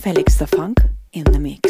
Felix Da Funk in the mix.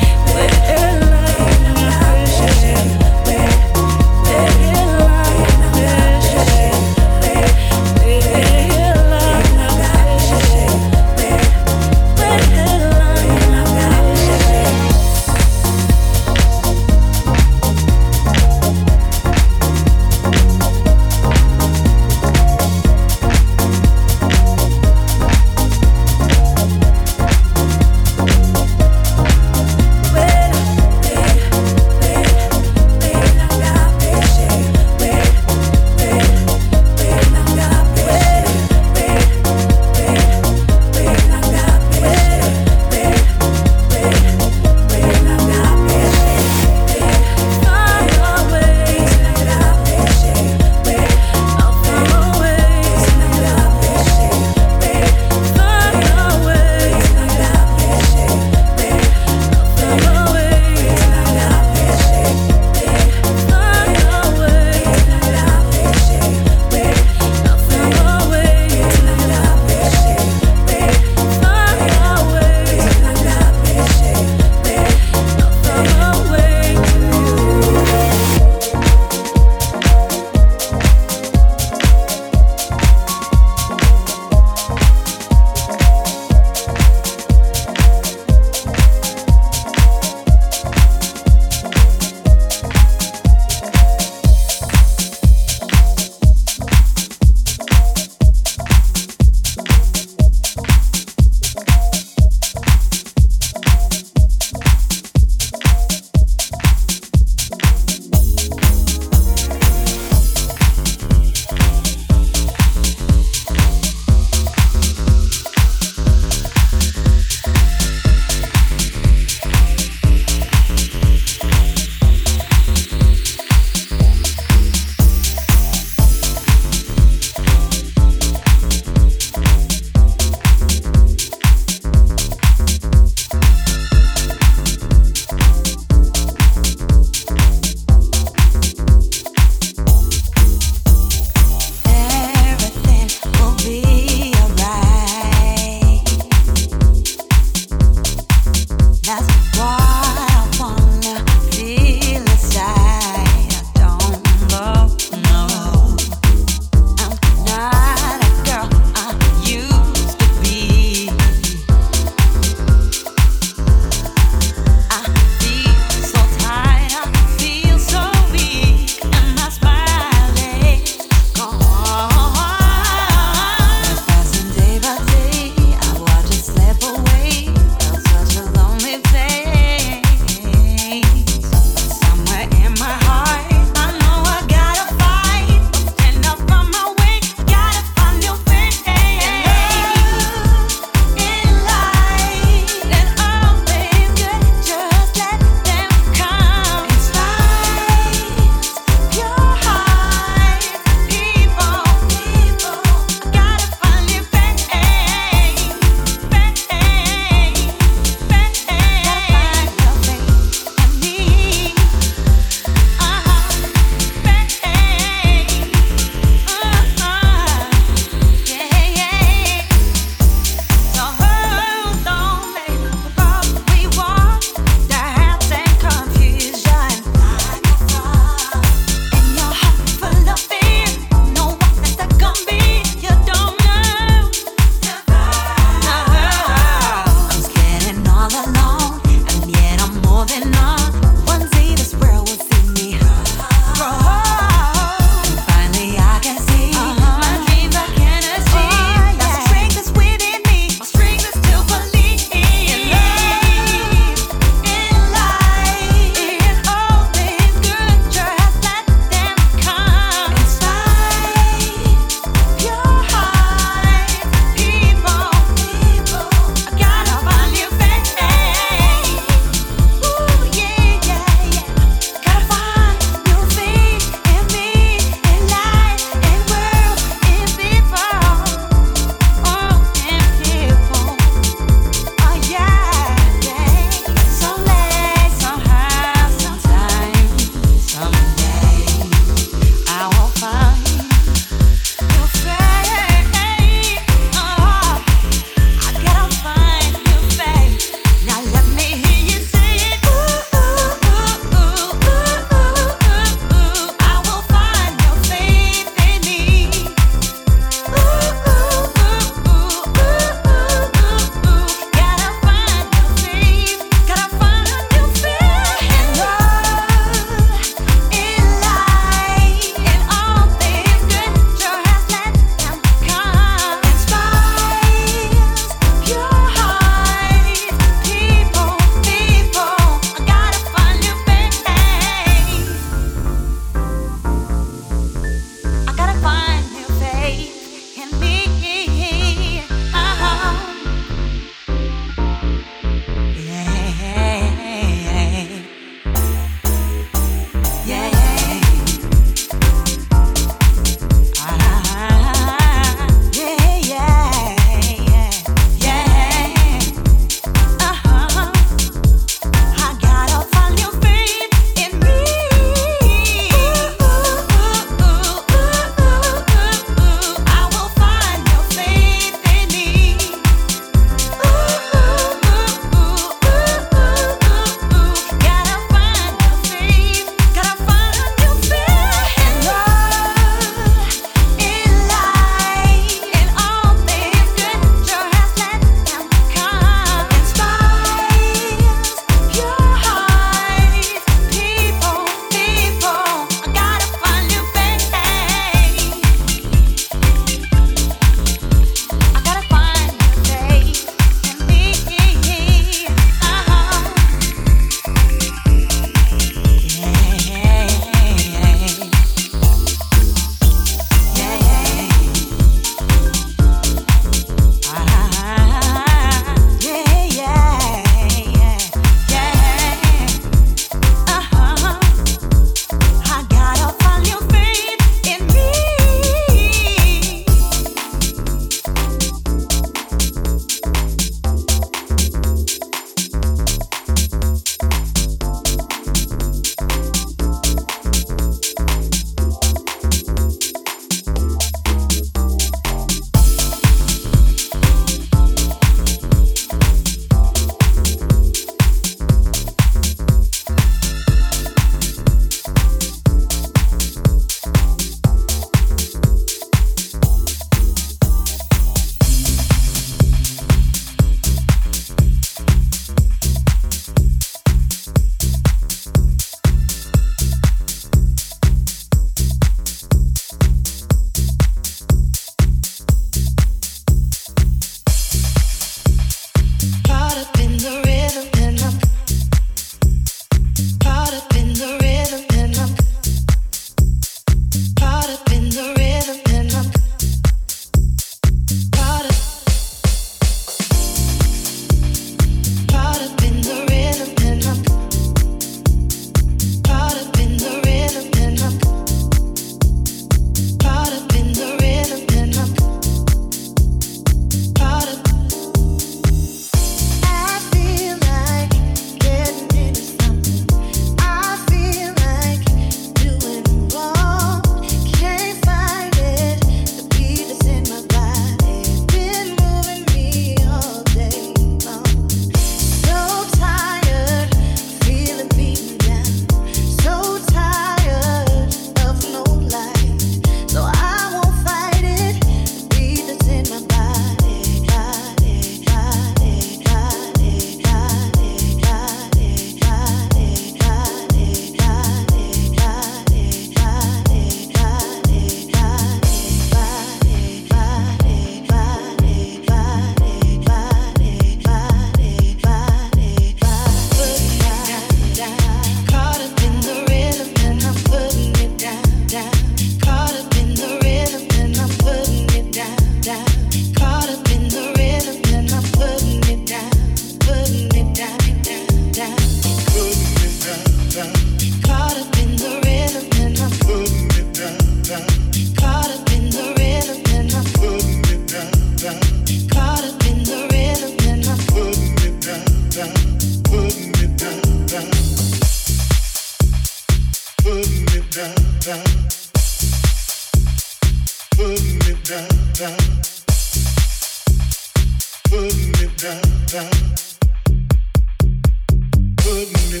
my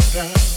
soul.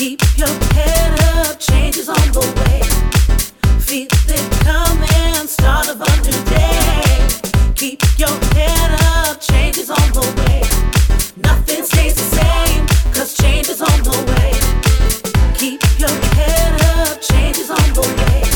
Keep your head up, change is on the way. Coming, start of a new day. Keep your head up, on the way. Nothing stays the on the way. Keep your head up, on the way.